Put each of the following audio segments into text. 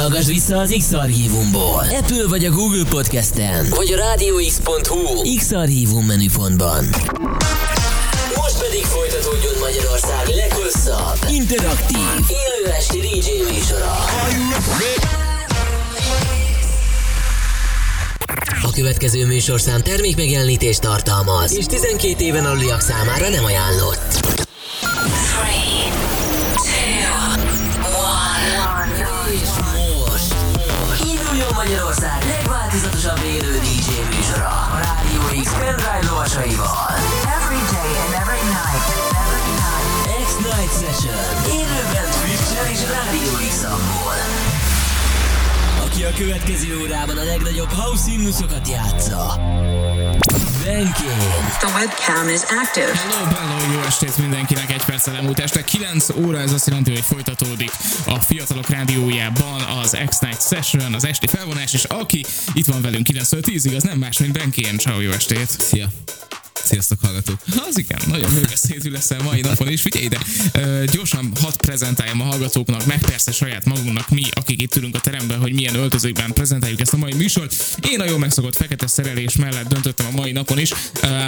Hallgass vissza az X-Archívumból. Apple vagy a Google Podcast-en, vagy a rádióx.hu X-Archívum menüpontban. Most pedig folytatódjon Magyarország leghosszabb, interaktív, élő esti DJ műsora. A következő műsorszám termékmegjelenítést tartalmaz, és 12 éven aluliak számára nem ajánlott. Aki a következő órában a legnagyobb house himnuszokat játsza. Benkén. The webcam is active. Hello, hello, jó estét mindenkinek, egy perccel elmúlt este 9 óra, ez azt jelenti, hogy folytatódik a Fiatalok Rádiójában az X-Night Session, az esti felvonás, és aki itt van velünk 9-től 10-ig, az nem más, mint Benkén. Ciao, jó estét! Szia! Sziasztok hallgatók! Az igen, nagyon bőbeszédű leszel mai napon is. Figyelj ide, ö, gyorsan hadd prezentáljam a hallgatóknak, meg persze saját magunknak, mi, akik itt ülünk a teremben, hogy milyen öltözőkben prezentáljuk ezt a mai műsort. Én a jó megszokott fekete szerelés mellett döntöttem a mai napon is. Ö,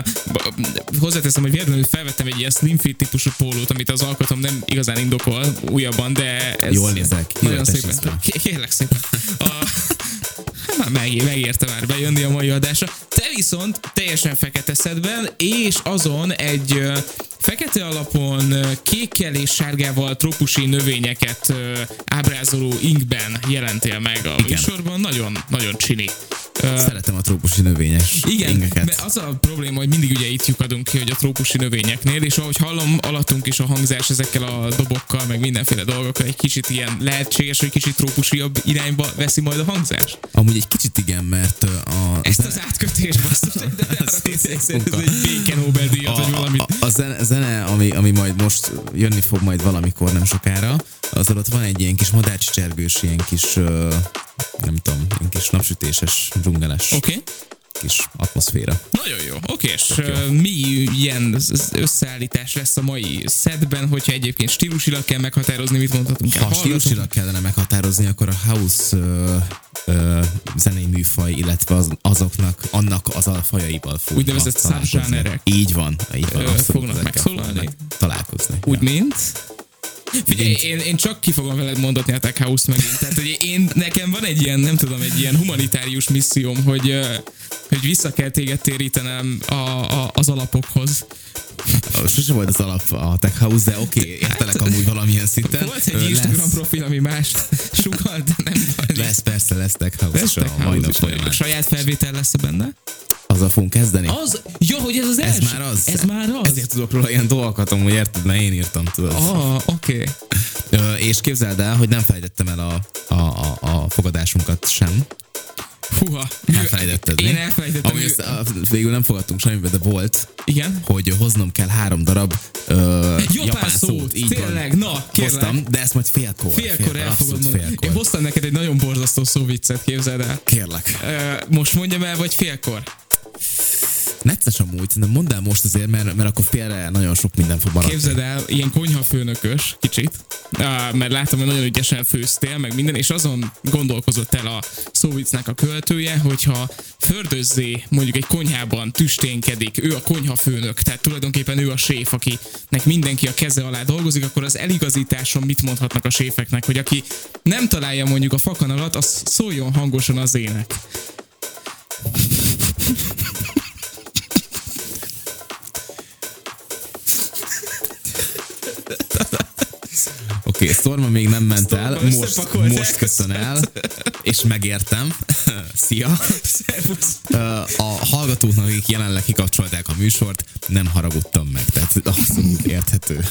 hozzáteszem, hogy véletlenül felvettem egy ilyen slim fit típusú pólót, amit az alkatom nem igazán indokol újabban, de ez Jól nézek, Nagyon szépen. Kérlek szépen. A, meg, megérte már bejönni a mai adásra. Te viszont teljesen fekete szedben, és azon egy fekete alapon kékkel és sárgával trópusi növényeket ábrázoló inkben jelentél meg a műsorban. Nagyon, nagyon csini. Szeretem a trópusi növényes igen, ingeket. mert az a probléma, hogy mindig ugye itt lyukadunk ki, hogy a trópusi növényeknél, és ahogy hallom, alattunk is a hangzás ezekkel a dobokkal, meg mindenféle dolgokkal, egy kicsit ilyen lehetséges, hogy kicsit trópusiabb irányba veszi majd a hangzás. Amúgy egy kicsit igen, mert a, Ezt az átkötés basszus, de, de ez egy Béken Nobel-díjat, vagy a, valamit. a, a zene, a zene ami, ami majd most jönni fog majd valamikor nem sokára, az ott van egy ilyen kis madácscsergős, ilyen kis, ö, nem tudom, ilyen kis napsütéses, dzsungeles Oké, okay. kis atmoszféra. nagyon jó. Oké, és ö, mi ilyen összeállítás lesz a mai szedben, hogyha egyébként stílusilag kell meghatározni, mit mondhatunk el? Ha stílusilag kellene meghatározni, akkor a house ö, ö, zenei műfaj, illetve az, azoknak, annak az alfajaival fognak Úgynevezett subzsánerek. Így van, így van. Ö, fognak megszólalni? Találkozni. Úgy, Ja. mint? Figyelj, én, én csak ki fogom veled mondatni a Tech House-t megint. Tehát, hogy én, nekem van egy ilyen, nem tudom, egy ilyen humanitárius misszióm, hogy, hogy vissza kell téged térítenem a, a, az alapokhoz. Sose volt az alap a Tech House, de oké, okay, értelek amúgy valamilyen szinten. Volt egy Instagram lesz, profil, ami más sugal, de nem baj. lesz, persze lesz Tech House, Lesz Tech a mai House nap folyamán. Saját felvétel lesz benne? Azzal fogunk kezdeni? Az, jó, hogy ez az Ez első. már az. Ez már az. Ezért tudok róla ilyen dolgokat, amúgy érted, mert én írtam, tudod. Ah, oké. Okay. És képzeld el, hogy nem felejtettem el a, a, a, a fogadásunkat sem. Húha. Elfelejtetted. Én mi? elfelejtettem. Ami össze, a- végül nem fogadtunk semmibe, de volt, Igen? hogy hoznom kell három darab ö, Japán szót, Így tényleg, van. na, kérlek. Hoztam, de ezt majd félkor. Félkor el fogod mondani. félkor. Én hoztam neked egy nagyon borzasztó szóviccet, képzeld el. Kérlek. Ö, Most mondjam el, vagy félkor? Necces amúgy, de mondd el most azért, mert, mert akkor félre nagyon sok minden fog maradni. Képzeld el, ilyen konyhafőnökös, kicsit, mert látom, hogy nagyon ügyesen főztél, meg minden, és azon gondolkozott el a szóviccnek a költője, hogyha fördözzé mondjuk egy konyhában tüsténkedik, ő a konyhafőnök, tehát tulajdonképpen ő a séf, akinek mindenki a keze alá dolgozik, akkor az eligazításon mit mondhatnak a séfeknek, hogy aki nem találja mondjuk a fakanalat, az szóljon hangosan az ének. Oké, okay, Storma még nem ment el, Storma most, összepakolt most köszön el, és megértem. Szia! Szervusz! A hallgatóknak, akik jelenleg kikapcsolták a műsort, nem haragudtam meg, tehát abszolút érthető.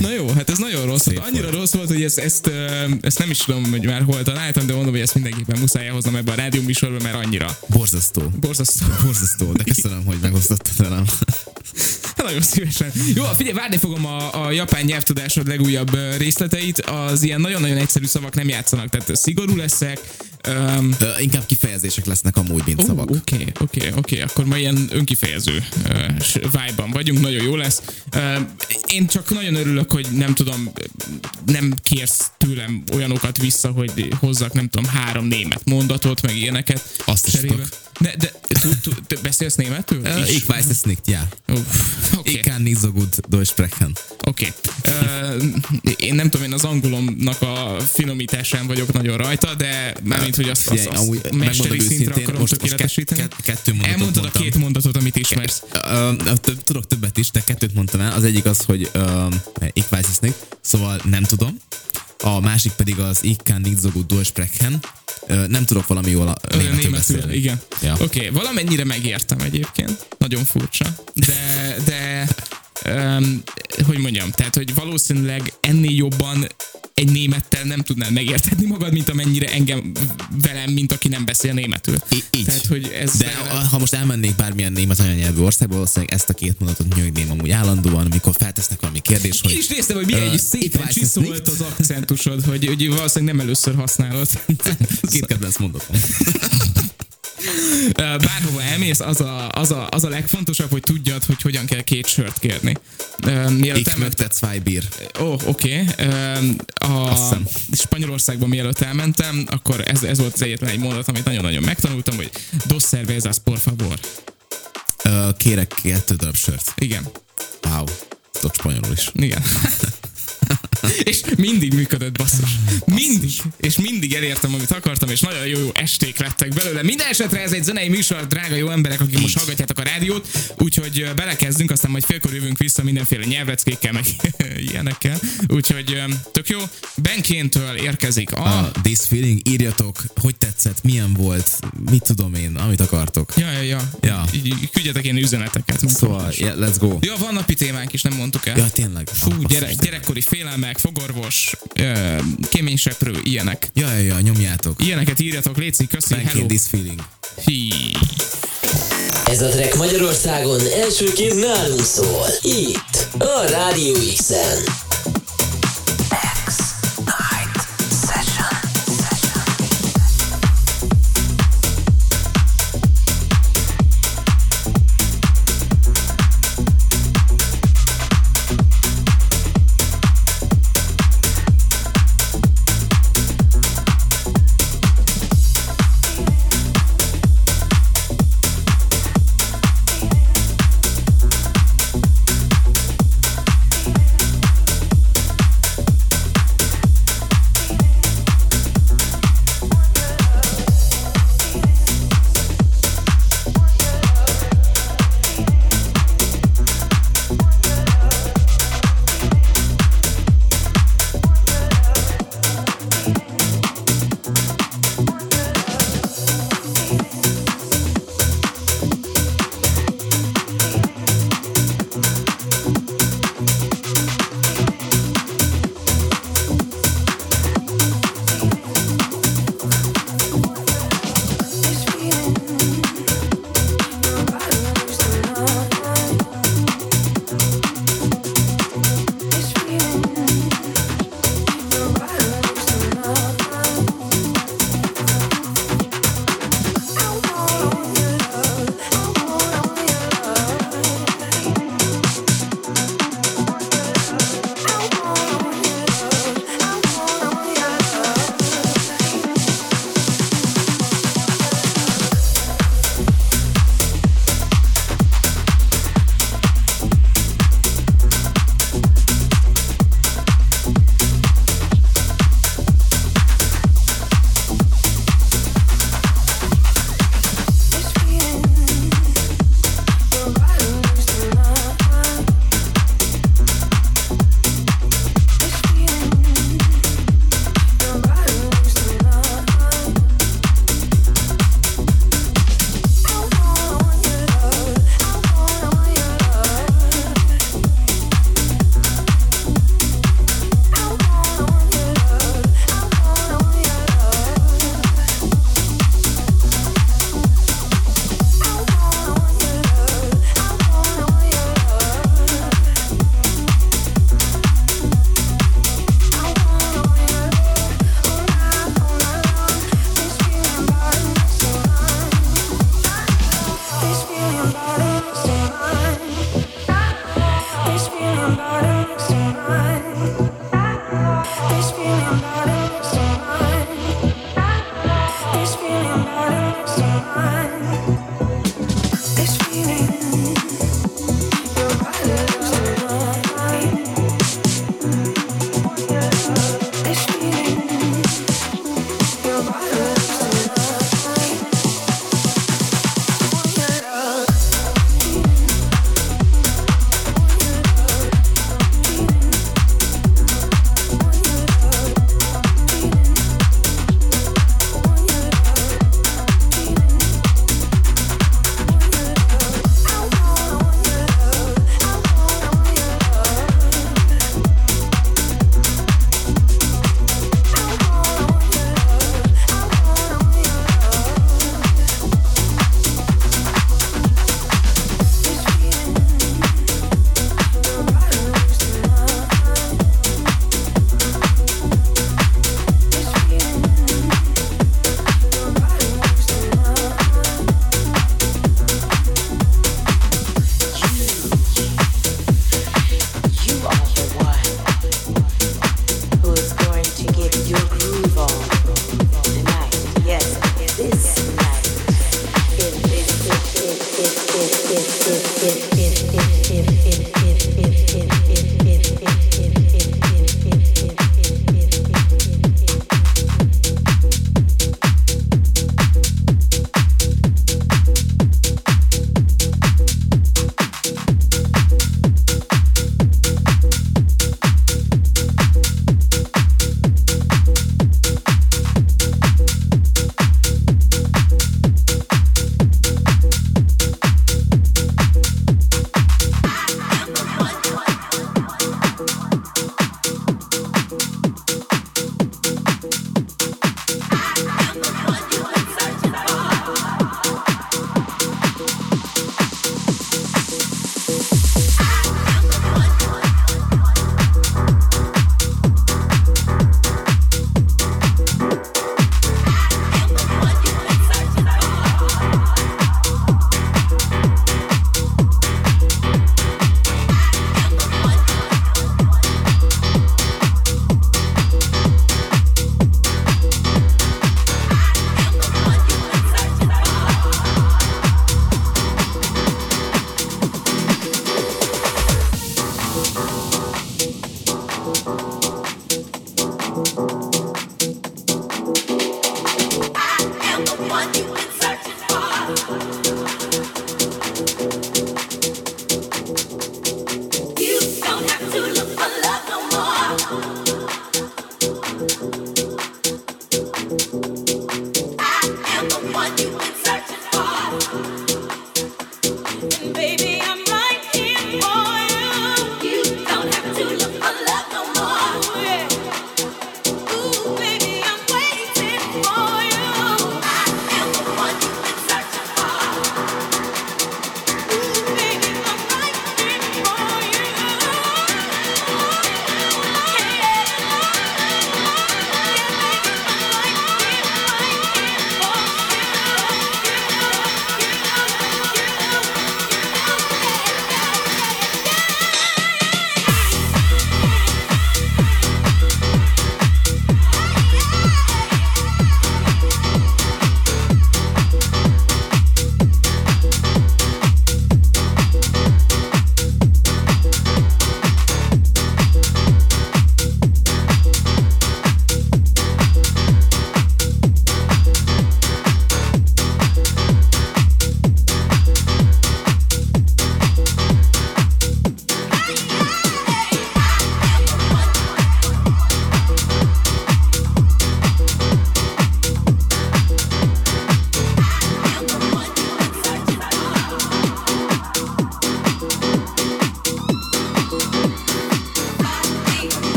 Na jó, hát ez nagyon rossz. Szép. Annyira volt. rossz volt, hogy ezt, ezt, ezt nem is tudom, hogy már hol találtam, de mondom, hogy ezt mindenképpen muszáj elhoznom ebbe a rádió műsorba, mert annyira Borzasztó. borzasztó. Borzasztó, de köszönöm, hogy megosztottad velem. Nagyon szívesen. Jó, figyelj, várni fogom a, a japán nyelvtudásod legújabb részleteit. Az ilyen nagyon-nagyon egyszerű szavak nem játszanak, tehát szigorú leszek, Um, Ö, inkább kifejezések lesznek amúgy, mint szavak. Oké, oké, oké, akkor ma ilyen önkifejező uh, vibe-ban vagyunk, nagyon jó lesz. Uh, én csak nagyon örülök, hogy nem tudom, nem kérsz tőlem olyanokat vissza, hogy hozzak, nem tudom, három német mondatot, meg ilyeneket. Azt is cserébe. Tudok. De, tu, te beszélsz németül? Is? Ich weiß es nicht, ja. Uff, Oké. Ich kann nicht so gut Deutsch sprechen. Oké. Okay. én nem tudom, én az angolomnak a finomításán vagyok nagyon rajta, de mármint, hogy azt, azt, azt amúgy mesteri szintre akarom most- most tökéletesíteni. kett- kett- kettő mondatot Elmondtad a mondtam. két mondatot, amit ismersz. Több- tudok többet is, de kettőt mondtam el. Az egyik az, hogy ö, ich weiß es nicht, szóval nem tudom. A másik pedig az ich kann nicht so gut nem tudok valami jól németül németül, beszélni. igen. Ja. Oké, okay, valamennyire megértem egyébként. Nagyon furcsa. De, de um, hogy mondjam, tehát, hogy valószínűleg ennél jobban egy némettel nem tudnál megértetni magad, mint amennyire engem velem, mint aki nem beszél németül. Í- így. Tehát, hogy ez De a- ha most elmennék bármilyen német anyanyelvű országba, valószínűleg ezt a két mondatot nyögném amúgy állandóan, amikor feltesznek valami kérdést, hogy Én is néztem, hogy milyen Ö, egy szépen csiszolt az akcentusod, hogy, hogy valószínűleg nem először használod. két kedvenc mondatom. Bárhova elmész, az a, az, a, az a legfontosabb, hogy tudjad, hogy hogyan kell két sört kérni. Mielőtt Ich möchte zwei Bier. Ó, oh, oké. Okay. A. Spanyolországban mielőtt elmentem, akkor ez, ez volt az egyetlen egy mondat, amit nagyon-nagyon megtanultam, hogy dos cervezas, por favor. Kérek kettő darab sört. Igen, Wow. Tudok spanyolul is. igen. és mindig működött, basszus. Mindig. És mindig elértem, amit akartam, és nagyon jó, jó esték lettek belőle. Minden esetre ez egy zenei műsor, drága jó emberek, akik most hallgatjátok a rádiót, úgyhogy belekezdünk, aztán majd félkor jövünk vissza mindenféle nyelvleckékkel, meg ilyenekkel. Úgyhogy tök jó. Benkéntől érkezik a... A This Feeling, írjatok, hogy tetszett, milyen volt, mit tudom én, amit akartok. Ja, ja, ja. Ja. Küldjetek ilyen üzeneteket. Szóval, yeah, let's go. Ja, van napi témánk is, nem mondtuk el. Ja, tényleg. Fú, gyere, gyerekkori félelmek, fogorvos, ö, kéményseprő, ilyenek. Ja, ja, ja, nyomjátok. Ilyeneket írjatok, Léci, köszi, hello. Benként This Feeling. Hí. Ez a track Magyarországon elsőként nálunk szól. Itt, a Rádió X-en.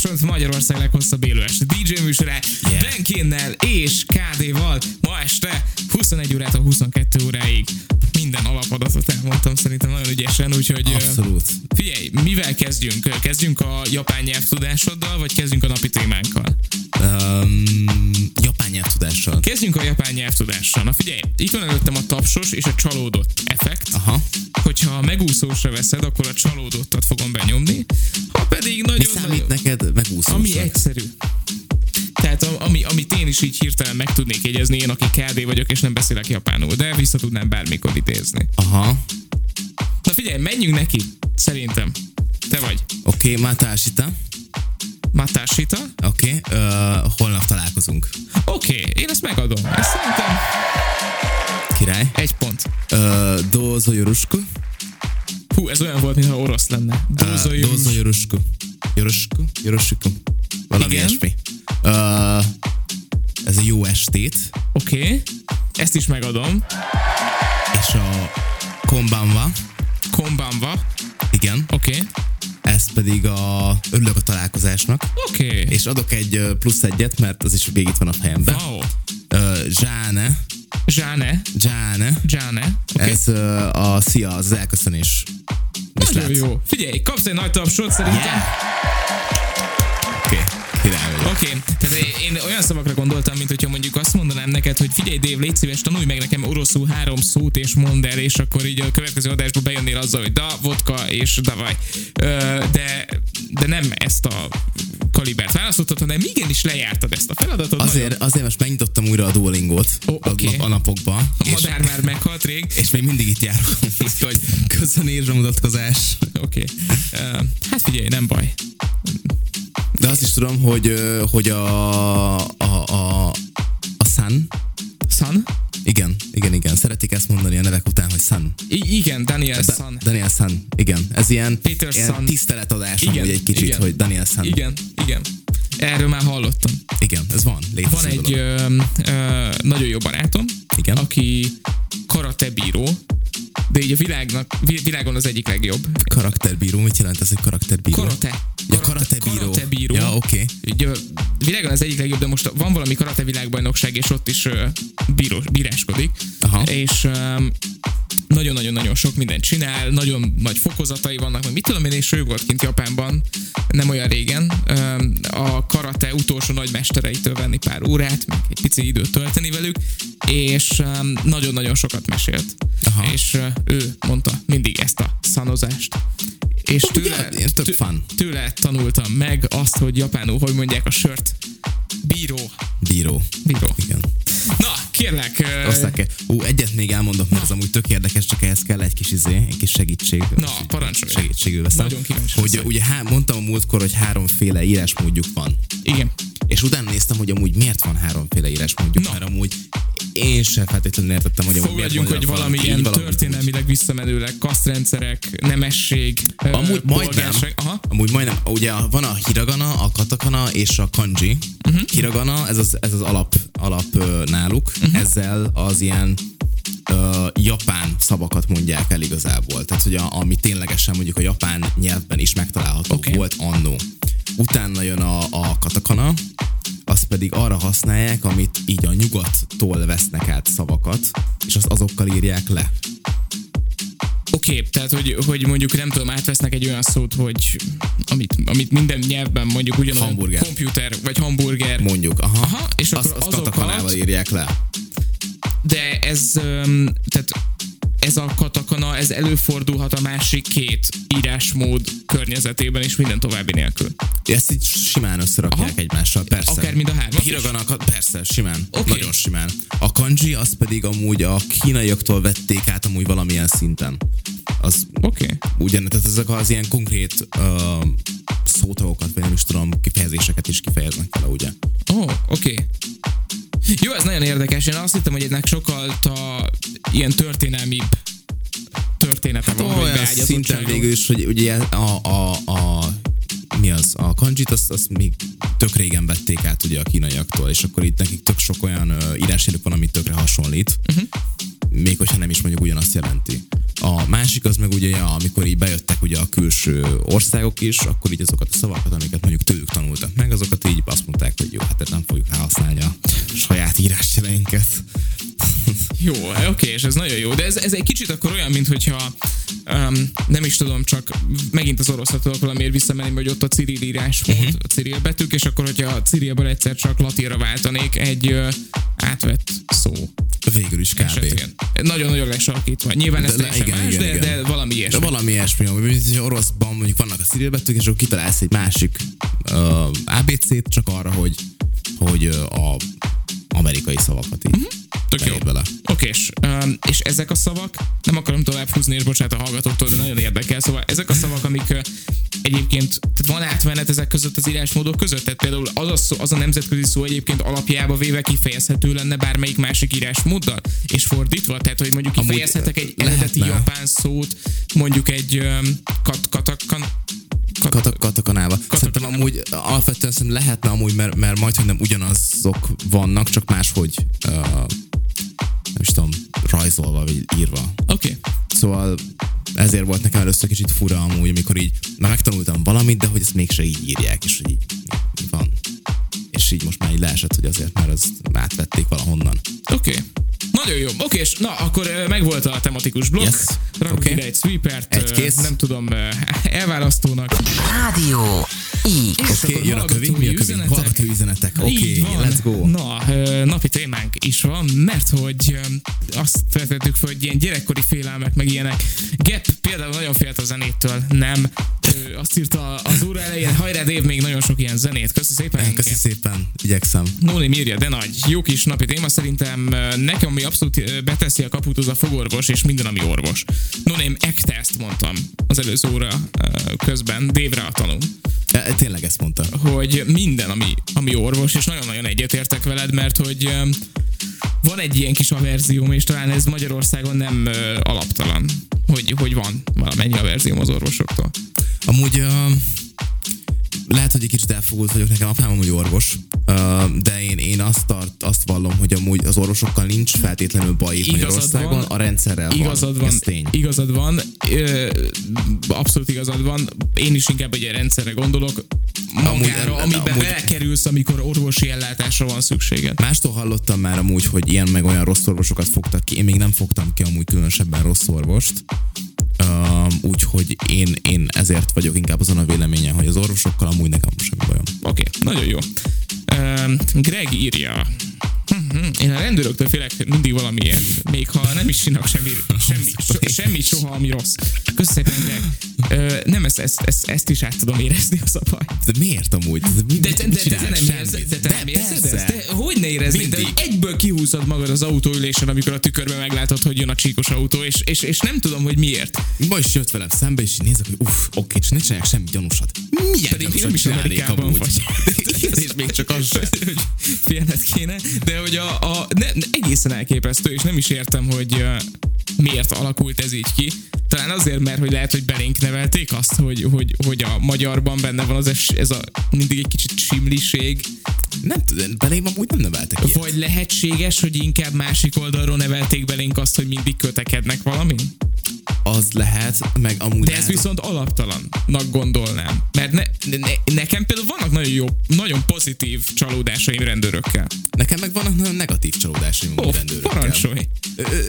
Sessions, Magyarország leghosszabb élő este DJ műsorát, yeah. Benkénnel és KD-val ma este 21 órától 22 óráig minden alapadatot elmondtam szerintem nagyon ügyesen, úgyhogy Abszolút. figyelj, mivel kezdjünk? Kezdjünk a japán nyelvtudásoddal, vagy kezdjünk a napi témánkkal? Um, japán nyelvtudással. Kezdjünk a japán nyelvtudással. Na figyelj, itt van előttem a tapsos és a csalódott effekt. Aha. Hogyha megúszósra veszed, akkor a csalódottat fogom benyomni. Neked megúszósra? ami egyszerű. Tehát ami, amit én is így hirtelen meg tudnék jegyezni, én aki KD vagyok, és nem beszélek japánul, de vissza tudnám bármikor idézni. Aha. Na figyelj, menjünk neki, szerintem. Te vagy. Oké, okay, Matásita. Matashita. Oké, okay. uh, holnap találkozunk. Oké, okay, én ezt megadom. Ezt szerintem Király. egy pont. Uh, Dozo Yorusku. Hú, ez olyan volt, mintha orosz lenne. Dozo Uh, Dozo Yorusku? Yorusku. Valami Igen. ilyesmi. Uh, ez a jó estét. Oké. Okay. Ezt is megadom. És a Konbanwa. Konbanwa. Igen. Oké. Okay. Ez pedig a örülök a találkozásnak. Oké. Okay. És adok egy plusz egyet, mert az is végig itt van a fejemben. Wow. Uh, Zsáne. Zsáne. Zsáne. Zsáne. Okay. Ez uh, a szia, az elköszönés. Nagyon Viszlát. jó. Figyelj, kapsz egy nagy tapsot szerintem. Yeah. Oké, okay. Oké, okay. tehát én olyan szavakra gondoltam, mint hogyha mondjuk azt mondanám neked, hogy figyelj Dave, légy szíves, tanulj meg nekem oroszul három szót és mondd el, és akkor így a következő adásba bejönnél azzal, hogy da, vodka és davaj. De, de nem ezt a kalibert választottad, hanem igenis lejártad ezt a feladatot. Azért, azért most megnyitottam újra a Duolingot a, oké. a, a napokban. A És, madár már meghalt rég. és még mindig itt járok. Úgyhogy köszönés a mutatkozás. Oké. Okay. Hát figyelj, nem baj. De azt is tudom, hogy, hogy a, a, a, a Sun, Sun? igen, igen, igen, szeretik ezt mondani a nevek után, hogy Sun. I- igen, Daniel Da- Sun. Daniel Sun, igen. Ez ilyen, Peter ilyen Sun. tiszteletadás amúgy egy kicsit, hogy Daniel Sun. Igen, igen. Erről már hallottam. igen, ez van. Van egy dolog. ö, ö, nagyon jó barátom, Igen. aki karate bíró, de így a világnak, vi- világon az egyik legjobb. Karakterbíró, mit jelent ez, hogy karakterbíró? Karate. Ja, karatebíró. Karatebíró. Ja, oké. Így, ö, világon az egyik legjobb, de most van valami karate világbajnokság, és ott is ö, bíró, bíráskodik. Aha. És nagyon-nagyon-nagyon sok mindent csinál, nagyon nagy fokozatai vannak, meg mit tudom én, és ő volt kint Japánban nem olyan régen a karate utolsó nagy mestereitől venni pár órát, meg egy pici időt tölteni velük, és nagyon-nagyon sokat mesélt. Aha. És ő mondta mindig ezt a szanozást. És Ugye, tőle, ilyen tök tő- fun. tőle tanultam meg azt, hogy japánul hogy mondják a sört. Bíró. Bíró. Bíró. Igen. Na, kérlek. Aztán kell. Ú, egyet még elmondok, mert ez amúgy tök érdekes, csak ehhez kell egy kis izé, egy kis segítség. Na, parancsolj. Segítségül veszem. Nagyon kíváncsi Hogy ugye há, mondtam a múltkor, hogy háromféle írásmódjuk van. Igen. És utána néztem, hogy amúgy miért van háromféle írásmódjuk, Na. mert amúgy én sem feltétlenül értettem, hogy amúgy miért Fogadjunk, van hogy valami valami. ilyen valahogy történelmileg visszamenőleg kasztrendszerek, nemesség, Amúgy majdnem. Aha. amúgy majdnem, ugye van a hiragana, a katakana és a kanji. Uh-huh. Hiragana, ez az, ez az alap, alap náluk, uh-huh. ezzel az ilyen ö, japán szavakat mondják el igazából. Tehát, hogy a, ami ténylegesen mondjuk a japán nyelvben is megtalálható okay. volt annó. Utána jön a, a katakana, azt pedig arra használják, amit így a nyugattól vesznek át szavakat, és azt azokkal írják le. Oké, okay, tehát hogy, hogy mondjuk nem tudom, átvesznek egy olyan szót, hogy amit, amit minden nyelvben mondjuk ugyanolyan Hamburger. komputer, vagy hamburger, Mondjuk, aha. Aha, és azt, akkor azt azokat- írják le. De ez, tehát ez a katakana, ez előfordulhat a másik két írásmód környezetében is minden további nélkül. Ezt így simán összerakják Aha. egymással, persze. Akár mind a hármat is? Hiraganakat, persze, simán. Oké. Nagyon simán. A kanji az pedig amúgy a kínaiaktól vették át amúgy valamilyen szinten. Az Oké. Okay. ugyan, tehát ezek az ilyen konkrét uh, szótagokat, vagy nem is tudom, kifejezéseket is kifejeznek vele, ugye? Ó, oh, oké. Okay. Jó, ez nagyon érdekes. Én azt hittem, hogy ennek sokkal ta, ilyen történelmibb története van, vagy Olyan beágyazottsága. szinten végül is, hogy ugye a, a, a mi az? A kanjit azt, azt még tök régen vették át ugye a kínaiaktól, és akkor itt nekik tök sok olyan uh, írásjelük van, ami tökre hasonlít. Uh-huh. Még hogyha nem is mondjuk ugyanazt jelenti. A másik az meg ugye, amikor így bejöttek ugye a külső országok is, akkor így azokat a szavakat, amiket mondjuk tőlük tanultak meg, azokat így azt mondták, hogy jó, hát nem fogjuk használni a saját írásjeleinket. Jó, oké, és ez nagyon jó, de ez, ez egy kicsit akkor olyan, mint hogyha um, nem is tudom, csak megint az oroszra tudok valamiért visszamenni, hogy ott a Cyril írásmód, uh-huh. a Cyril betűk, és akkor, hogyha a Cyrilből egyszer csak latinra váltanék egy uh, átvett szó Végül is kb. Nagyon-nagyon lesarkítva. Nyilván ez De- teljesen igen, más, igen, de, igen. de valami De ilyesmi. valami ilyesmi, ami hogy oroszban mondjuk vannak a cirilbetűk, és akkor kitalálsz egy másik uh, ABC-t csak arra, hogy, hogy uh, a amerikai szavakat így uh-huh. Tök jó. bele. Oké, és, um, és ezek a szavak, nem akarom tovább húzni, és bocsánat a hallgatóktól, de nagyon érdekel, szóval ezek a szavak, amik uh, egyébként, tehát van átmenet ezek között az írásmódok között, tehát például az a, szó, az a nemzetközi szó egyébként alapjába véve kifejezhető lenne bármelyik másik írásmóddal, és fordítva, tehát hogy mondjuk Amúgy kifejezhetek egy eredeti lehetne. japán szót, mondjuk egy um, kat, katakan, kat, Kata. Szerintem amúgy alapvetően szerintem lehetne amúgy, mert, mert majd, hogy nem ugyanazok vannak, csak máshogy uh, nem is tudom, rajzolva vagy írva. Oké, okay. Szóval ezért volt nekem először kicsit fura amúgy, amikor így már megtanultam valamit, de hogy ezt mégse így írják, és hogy így, van. És így most már így leesett, hogy azért, mert ezt átvették valahonnan. Oké. Okay. Nagyon jó. Oké, és na, akkor megvolt a tematikus blokk. Yes. Rakunk Oké. ide egy sweepert. Egy kész. Nem tudom, elválasztónak. Rádió X. Oké, akkor jön a kövi, mi a kövi? üzenetek. Hallgató üzenetek. Oké, van. let's go. Na, napi témánk is van, mert hogy azt vetettük fel, hogy ilyen gyerekkori félelmek, meg ilyenek. Gep például nagyon félt a zenétől, nem. Ö, azt írta az óra elején, hajrá Dév, még nagyon sok ilyen zenét. Köszi szépen. Köszi szépen, igyekszem. Nóni írja, de nagy. Jó kis napi téma. Szerintem nekem, ami abszolút beteszi a kaput, az a fogorvos, és minden, ami orvos. Nóném ektest mondtam az előző óra közben, Dévre a tanú E, tényleg ezt mondta. hogy minden, ami, ami orvos, és nagyon-nagyon egyetértek veled, mert hogy van egy ilyen kis averzióm, és talán ez Magyarországon nem ö, alaptalan, hogy, hogy van valamennyi averzióm az orvosoktól. Amúgy uh, lehet, hogy egy kicsit elfogult vagyok, nekem apám amúgy orvos, de én, én azt, tart, azt vallom, hogy amúgy az orvosokkal nincs feltétlenül baj itt Magyarországon, van. a rendszerrel Igazad van. van, Ez tény. igazad van, abszolút igazad van. Én is inkább egy rendszerre gondolok, magára, Amúgy- amiben amúgy- belekerülsz, amikor orvosi ellátásra van szükséged. Mástól hallottam már amúgy, hogy ilyen meg olyan rossz orvosokat fogtak ki. Én még nem fogtam ki amúgy különösebben rossz orvost. Úgyhogy én, én ezért vagyok inkább azon a véleményen, hogy az orvosokkal amúgy nekem semmi bajom. Oké, okay, nagyon jó. Um, Greg írja. Mhm, Én a rendőröktől félek mindig valamiért, még ha nem is csinálok semmi, semmi, so, semmi soha, ami rossz. Köszönöm szépen, nem, ezt, ezt, ezt, ezt, is át tudom érezni az a baj. De miért amúgy? De, De, de, de, de, te nem érzed, de te nem érzed ezt? De hogy ne éreznéd? De egyből kihúzod magad az autóülésen, amikor a tükörben meglátod, hogy jön a csíkos autó, és, és, és nem tudom, hogy miért. Ma is jött velem szembe, és nézek, hogy uff, oké, csak ne csinálják semmi gyanúsat. Milyen Pedig még nem is Amerikában amúgy? vagy. és még csak az sem. félned kéne, de hogy a, a ne, egészen elképesztő, és nem is értem, hogy miért alakult ez így ki. Talán azért, mert hogy lehet, hogy belénk nevelték azt, hogy, hogy, hogy a magyarban benne van az es, ez a mindig egy kicsit simliség, Nem tudom, belém amúgy nem neveltek ilyet. vagy lehetséges, hogy inkább másik oldalról nevelték belénk azt, hogy mindig kötekednek valamin? Az lehet, meg amúgy De ez lehet, viszont alaptalannak gondolnám. Mert ne, ne, nekem például vannak nagyon jó, nagyon pozitív csalódásaim rendőrökkel. Nekem meg vannak nagyon negatív csalódásaim amúgy rendőrökkel. parancsolj!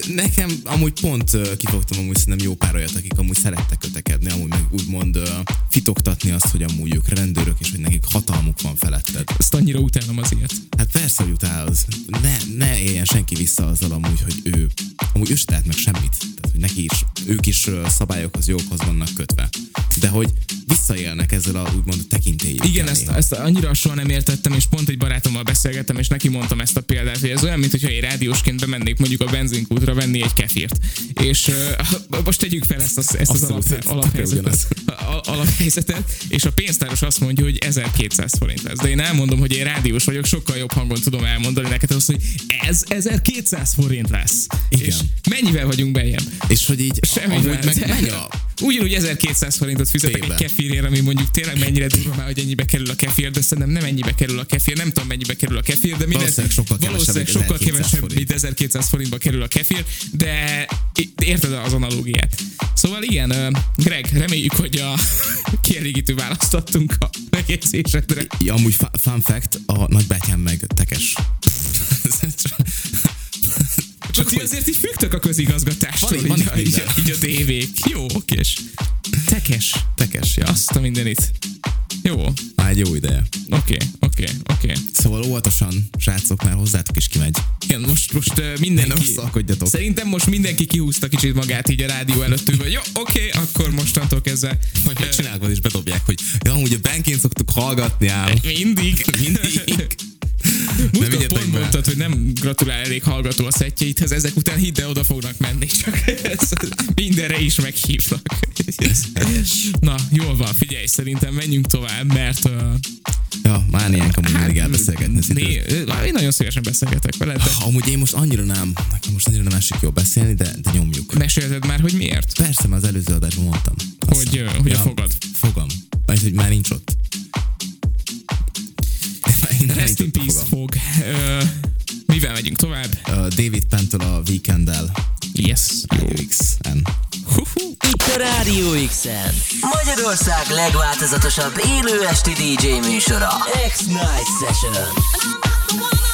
Nekem amúgy pont kifogtam amúgy szerintem jó pár olyat, akik amúgy szerettek kötekedni, amúgy meg úgymond ö, fitoktatni azt, hogy amúgy ők rendőrök, és hogy nekik hatalmuk van feletted. Ezt annyira utálom az ilyet. Hát persze, hogy utálod. Ne, ne éljen senki vissza azzal amúgy, hogy ő amúgy ő se tehet meg semmit. Tehát, hogy neki is, ők is szabályokhoz, joghoz vannak kötve. De hogy visszaélnek ezzel a úgymond tekintélyükkel. Igen, ezt, néha. ezt annyira soha nem értettem, és pont egy barátommal beszélgettem, és neki mondtam ezt a példát, hogy ez olyan, mintha én rádiósként bemennék mondjuk a benzinkútra venni egy kefírt. És uh, most tegyük fel ezt, az, ezt az alap, alaphelyzetet, alaphelyzetet, és a pénztáros azt mondja, hogy 1200 forint lesz. De én elmondom, hogy én rádiós vagyok, sokkal jobb hangon tudom elmondani neked azt, hogy ez 1200 forint lesz. Igen. És mennyivel vagyunk bejebb? És hogy így Semmivel. amúgy meg menj a ugyanúgy 1200 forintot fizetek Téve. egy kefirért, ami mondjuk tényleg mennyire durva már, hogy ennyibe kerül a kefir, de szerintem nem ennyibe kerül a kefir, nem tudom mennyibe kerül a kefir, de minden, Valószínűleg sokkal kevesebb, valószínűleg sokkal 1200 kevesebb, mint 1200 forintba kerül a kefir, de érted az analógiát. Szóval igen, Greg, reméljük, hogy a kielégítő választ adtunk a megjegyzésedre. Ja, amúgy fun fact, a nagybátyám meg tekes. Csak ti azért így függtök a közigazgatástól, Van- így, van a, itt így, a- így a dévék. Jó, okés. Tekes. tekes, ja. Azt a mindenit. Jó, oké, Már egy jó ideje. oké, oké. Szóval óvatosan, srácok, már hozzátok is kimegy. Igen, most, most uh, Nem mindenki... szalkodjatok. Szerintem most mindenki kihúzta kicsit magát így a rádió előtt ülve. Jó, oké, akkor mostantól kezdve... Majd ö, megcsinálják, és bedobják, hogy ja, amúgy a benként szoktuk hallgatni ám. Mindig. Mindig. Múltkor pont mondtad, hogy nem gratulál elég hallgató a szettjeidhez, ezek után hidd el, oda fognak menni, csak ez, mindenre is meghívnak. Na, jól van, figyelj, szerintem menjünk tovább, mert uh, Ja, mániánk amúgy mindig elbeszélgetni. né, én nagyon szívesen beszélgetek veled, de Amúgy én most annyira nem, nekem most annyira nem esik jól beszélni, de, de nyomjuk. mesélted már, hogy miért? Persze, már az előző adásban mondtam. Azt Hogy, hogy a fogad. Fogam. Vagy, hogy már nincs ott. Rest in peace, fogam. fog. Uh, mivel megyünk tovább? Ö, David Pentől a Weekenddel. Yes. UXN. Hú-hú. Itt a Rádió X-en. Magyarország legváltozatosabb élő esti DJ műsora. X-Night Session.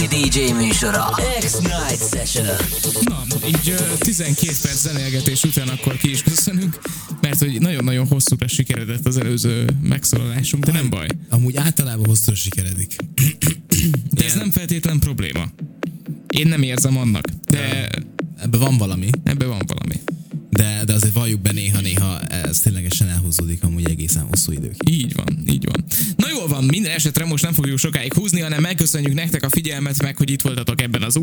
Esti DJ műsora, X-Night Session. Na, így ö, 12 perc zenélgetés után akkor ki is köszönünk, mert hogy nagyon-nagyon hosszúra sikeredett az előző megszólalásunk, de nem baj.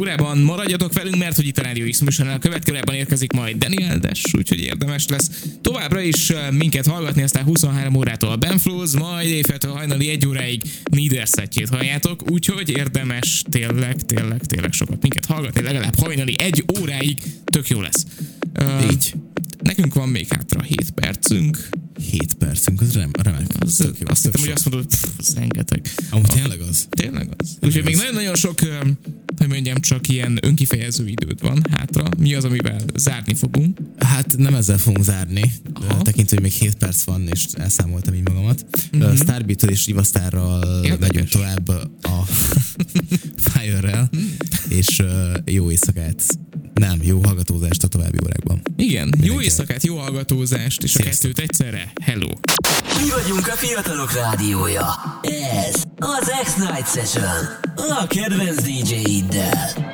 Órában. Maradjatok velünk, mert hogy itt a Radio X műsornál a következőben érkezik majd Daniel Des, úgyhogy érdemes lesz továbbra is minket hallgatni, aztán 23 órától a Benflows, majd éjféltől hajnali egy óráig Needer szettjét halljátok, úgyhogy érdemes tényleg, tényleg, tényleg sokat minket hallgatni, legalább hajnali egy óráig, tök jó lesz. Uh, Így. Nekünk van még hátra 7 percünk, 7 percünk, az rem, remek. az, jó, azt hittem, hogy azt mondod, hogy pff, az rengeteg. Amúgy tényleg az. Tényleg az. Úgyhogy még nagyon-nagyon sok, hogy mondjam, csak ilyen önkifejező időd van hátra. Mi az, amivel zárni fogunk? Hát nem ezzel fogunk zárni, Aha. tekintve, hogy még 7 perc van, és elszámoltam így magamat. Mm-hmm. Starbeat-től és Ivasztárral megyünk tovább a Fire-rel, és jó éjszakát, nem, jó hallgatózást a további órákban. Igen, jó Mindenkinek. éjszakát, jó hallgatózást, és a Sziasztok. kettőt egyszerre. Hello! Mi vagyunk a fiatalok rádiója. Ez az X-Night Session. A kedvenc DJ-iddel.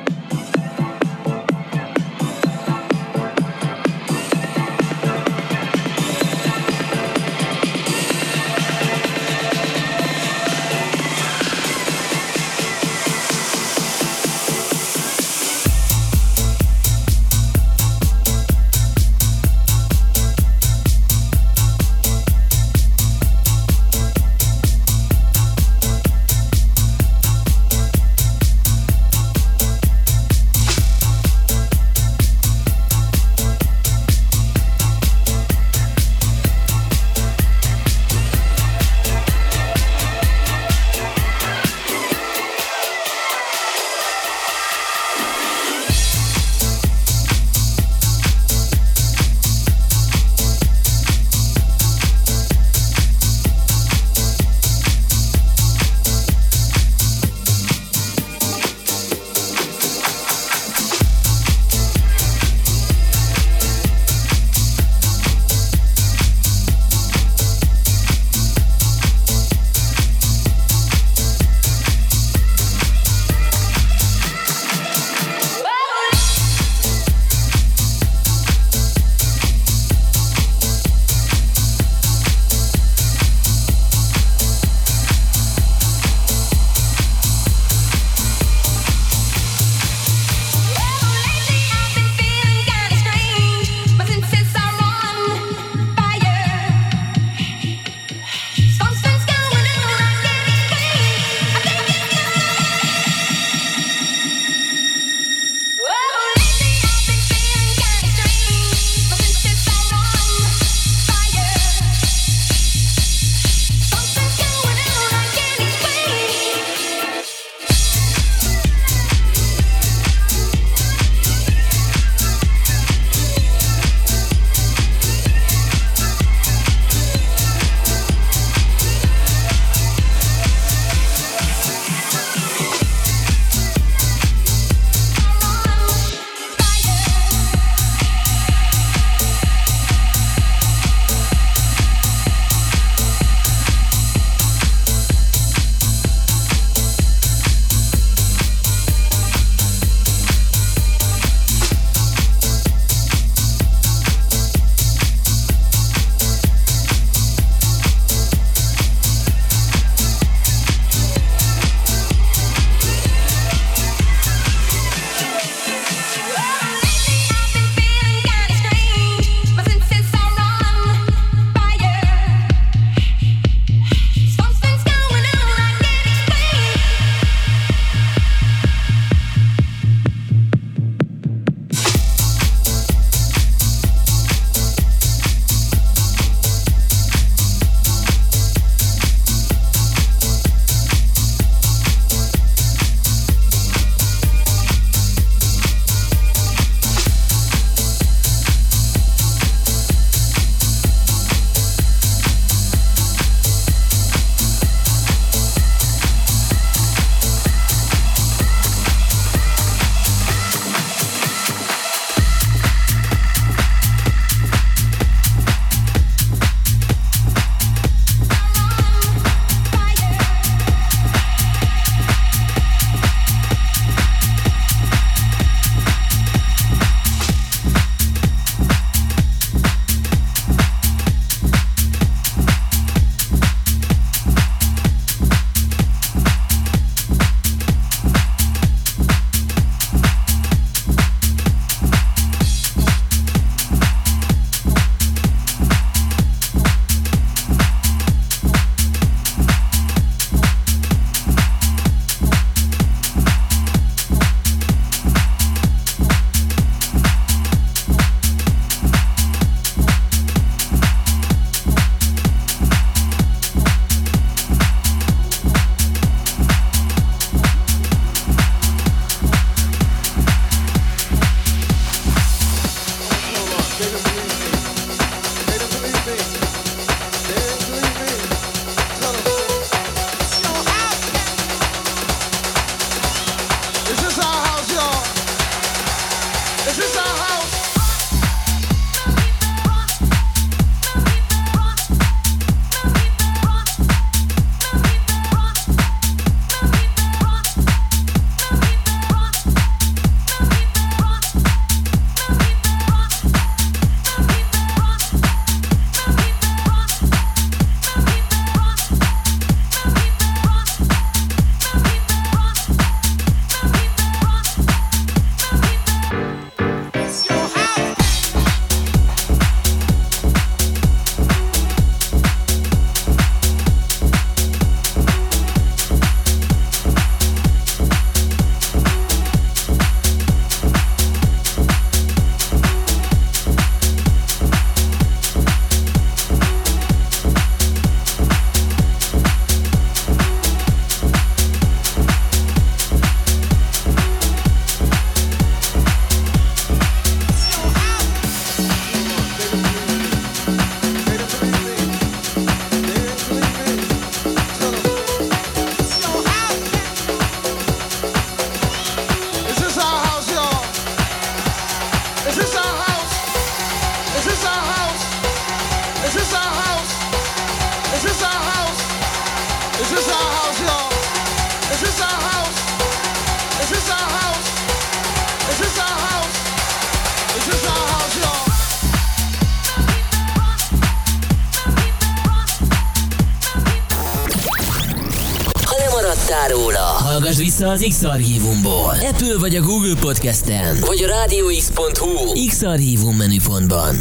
Vissza az X-Archívumból. Apple vagy a Google Podcasten, vagy a rádióx.hu X-Archívum menüpontban.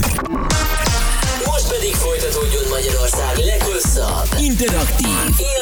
Most pedig folytatódjon Magyarország leghosszabb, interaktív,